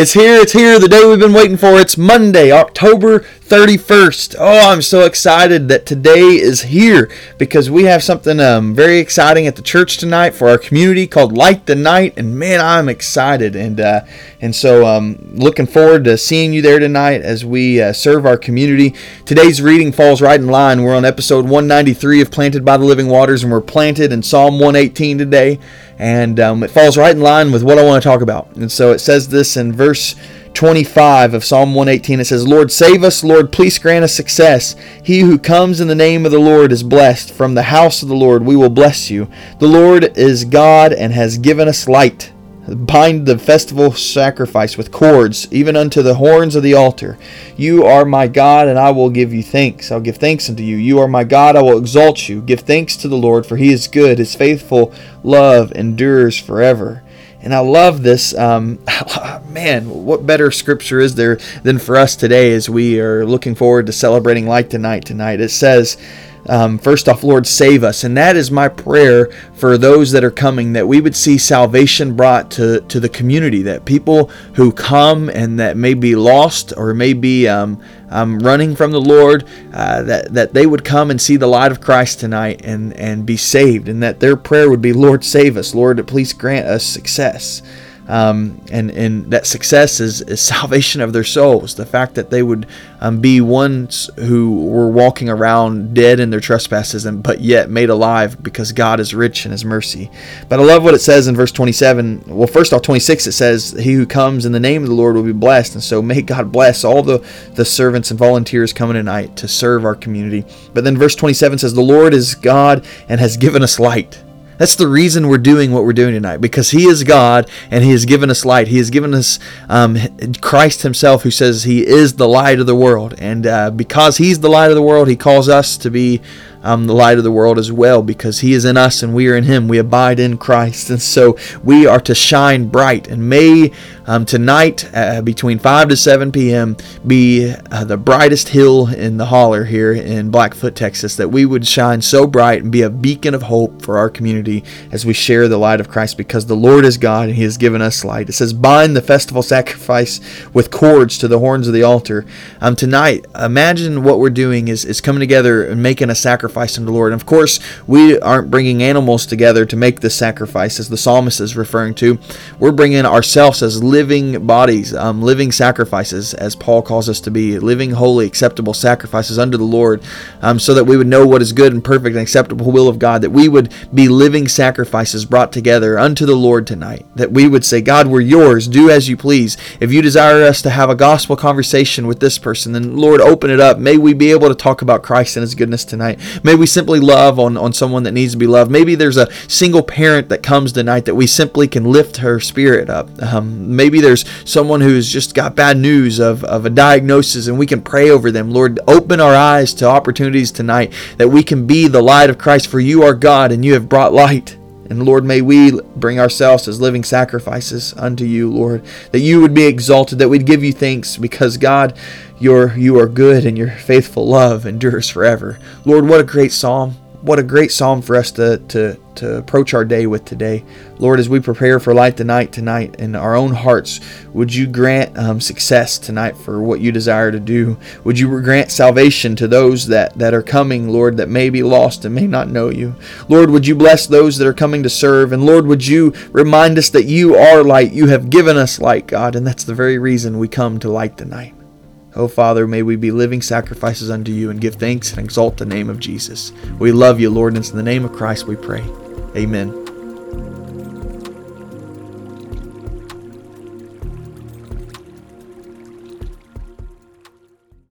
It's here, it's here, the day we've been waiting for. It's Monday, October 31st. Oh, I'm so excited that today is here because we have something um, very exciting at the church tonight for our community called Light the Night. And man, I'm excited. And, uh, and so um, looking forward to seeing you there tonight as we uh, serve our community. Today's reading falls right in line. We're on episode 193 of Planted by the Living Waters, and we're planted in Psalm 118 today and um, it falls right in line with what I want to talk about. And so it says this in verse 25 of Psalm 118. It says, Lord, save us. Lord, please grant us success. He who comes in the name of the Lord is blessed. From the house of the Lord we will bless you. The Lord is God and has given us light. Bind the festival sacrifice with cords, even unto the horns of the altar. You are my God, and I will give you thanks. I'll give thanks unto you. You are my God, I will exalt you. Give thanks to the Lord, for he is good. His faithful love endures forever. And I love this. Um, man, what better scripture is there than for us today as we are looking forward to celebrating Light the Night tonight? It says, um, first off, Lord, save us. And that is my prayer for those that are coming, that we would see salvation brought to, to the community, that people who come and that may be lost or may be um, um, running from the Lord, uh, that, that they would come and see the light of Christ tonight and, and be saved, and that their prayer would be, Lord, save us. Lord, please grant us success. Um, and and that success is, is salvation of their souls. The fact that they would um, be ones who were walking around dead in their trespasses, and but yet made alive because God is rich in His mercy. But I love what it says in verse 27. Well, first off, 26 it says, "He who comes in the name of the Lord will be blessed." And so may God bless all the the servants and volunteers coming tonight to serve our community. But then verse 27 says, "The Lord is God and has given us light." That's the reason we're doing what we're doing tonight because He is God and He has given us light. He has given us um, Christ Himself, who says He is the light of the world. And uh, because He's the light of the world, He calls us to be um, the light of the world as well because He is in us and we are in Him. We abide in Christ. And so we are to shine bright. And may um, tonight, uh, between 5 to 7 p.m., be uh, the brightest hill in the holler here in Blackfoot, Texas, that we would shine so bright and be a beacon of hope for our community as we share the light of Christ because the Lord is God and He has given us light. It says, Bind the festival sacrifice with cords to the horns of the altar. Um, tonight, imagine what we're doing is, is coming together and making a sacrifice sacrifice unto the Lord. And of course, we aren't bringing animals together to make this sacrifice, as the psalmist is referring to. We're bringing ourselves as living bodies, um, living sacrifices, as Paul calls us to be, living, holy, acceptable sacrifices unto the Lord, um, so that we would know what is good and perfect and acceptable will of God, that we would be living sacrifices brought together unto the Lord tonight, that we would say, God, we're yours, do as you please. If you desire us to have a gospel conversation with this person, then Lord, open it up. May we be able to talk about Christ and his goodness tonight. May we simply love on, on someone that needs to be loved. Maybe there's a single parent that comes tonight that we simply can lift her spirit up. Um, maybe there's someone who's just got bad news of, of a diagnosis and we can pray over them. Lord, open our eyes to opportunities tonight that we can be the light of Christ, for you are God and you have brought light. And Lord, may we bring ourselves as living sacrifices unto you, Lord, that you would be exalted, that we'd give you thanks, because God, your, you are good and your faithful love endures forever. Lord, what a great psalm. What a great psalm for us to, to, to approach our day with today. Lord, as we prepare for Light the Night, tonight in our own hearts, would you grant um, success tonight for what you desire to do? Would you grant salvation to those that, that are coming, Lord, that may be lost and may not know you? Lord, would you bless those that are coming to serve? And Lord, would you remind us that you are light? You have given us light, God, and that's the very reason we come to light the night. Oh, Father, may we be living sacrifices unto you and give thanks and exalt the name of Jesus. We love you, Lord, and it's in the name of Christ we pray. Amen.